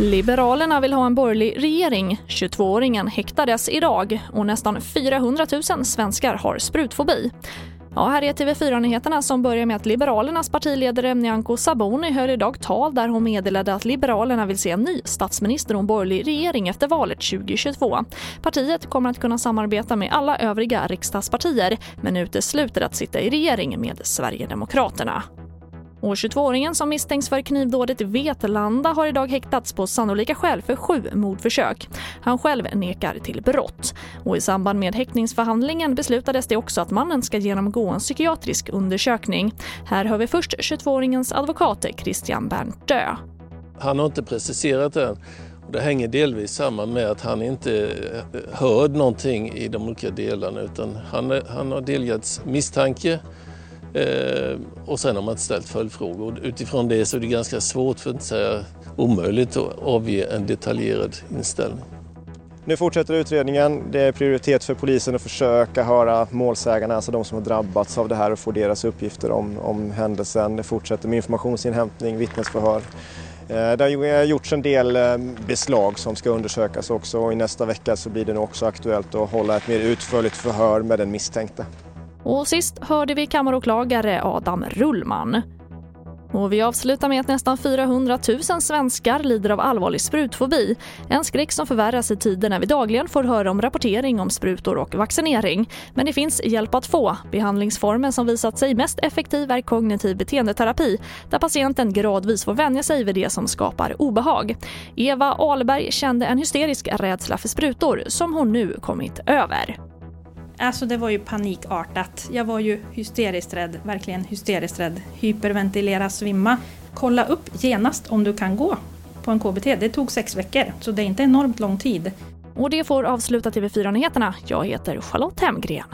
Liberalerna vill ha en borgerlig regering. 22-åringen häktades idag och nästan 400 000 svenskar har sprutfobi. Ja, här är TV4-nyheterna som börjar med att Liberalernas partiledare Nyamko Sabuni höll idag tal där hon meddelade att Liberalerna vill se en ny statsminister och en borgerlig regering efter valet 2022. Partiet kommer att kunna samarbeta med alla övriga riksdagspartier men utesluter att sitta i regering med Sverigedemokraterna. Och 22-åringen som misstänks för knivdådet i Vetlanda har idag häktats på sannolika skäl för sju mordförsök. Han själv nekar till brott. Och I samband med häktningsförhandlingen beslutades det också att mannen ska genomgå en psykiatrisk undersökning. Här hör vi först 22-åringens advokat Christian Berntö. Han har inte preciserat det det hänger delvis samman med att han inte eh, hörde någonting i de olika delarna utan han, eh, han har delgetts misstanke Eh, och sen har man inte ställt följdfrågor. Utifrån det så är det ganska svårt, för att inte säga omöjligt, att avge en detaljerad inställning. Nu fortsätter utredningen. Det är prioritet för polisen att försöka höra målsägarna, alltså de som har drabbats av det här och få deras uppgifter om, om händelsen. Det fortsätter med informationsinhämtning, vittnesförhör. Eh, det har eh, gjorts en del beslag som ska undersökas också och i nästa vecka så blir det nog också aktuellt att hålla ett mer utförligt förhör med den misstänkte. Och sist hörde vi kammaråklagare Adam Rullman. Och vi avslutar med att nästan 400 000 svenskar lider av allvarlig sprutfobi. En skräck som förvärras i tider när vi dagligen får höra om rapportering om sprutor och vaccinering. Men det finns hjälp att få. Behandlingsformen som visat sig mest effektiv är kognitiv beteendeterapi där patienten gradvis får vänja sig vid det som skapar obehag. Eva Ahlberg kände en hysterisk rädsla för sprutor som hon nu kommit över. Alltså det var ju panikartat. Jag var ju hysteriskt rädd, verkligen hysteriskt rädd. Hyperventilera, svimma. Kolla upp genast om du kan gå på en KBT. Det tog sex veckor, så det är inte enormt lång tid. Och det får avsluta TV4-nyheterna. Jag heter Charlotte Hemgren.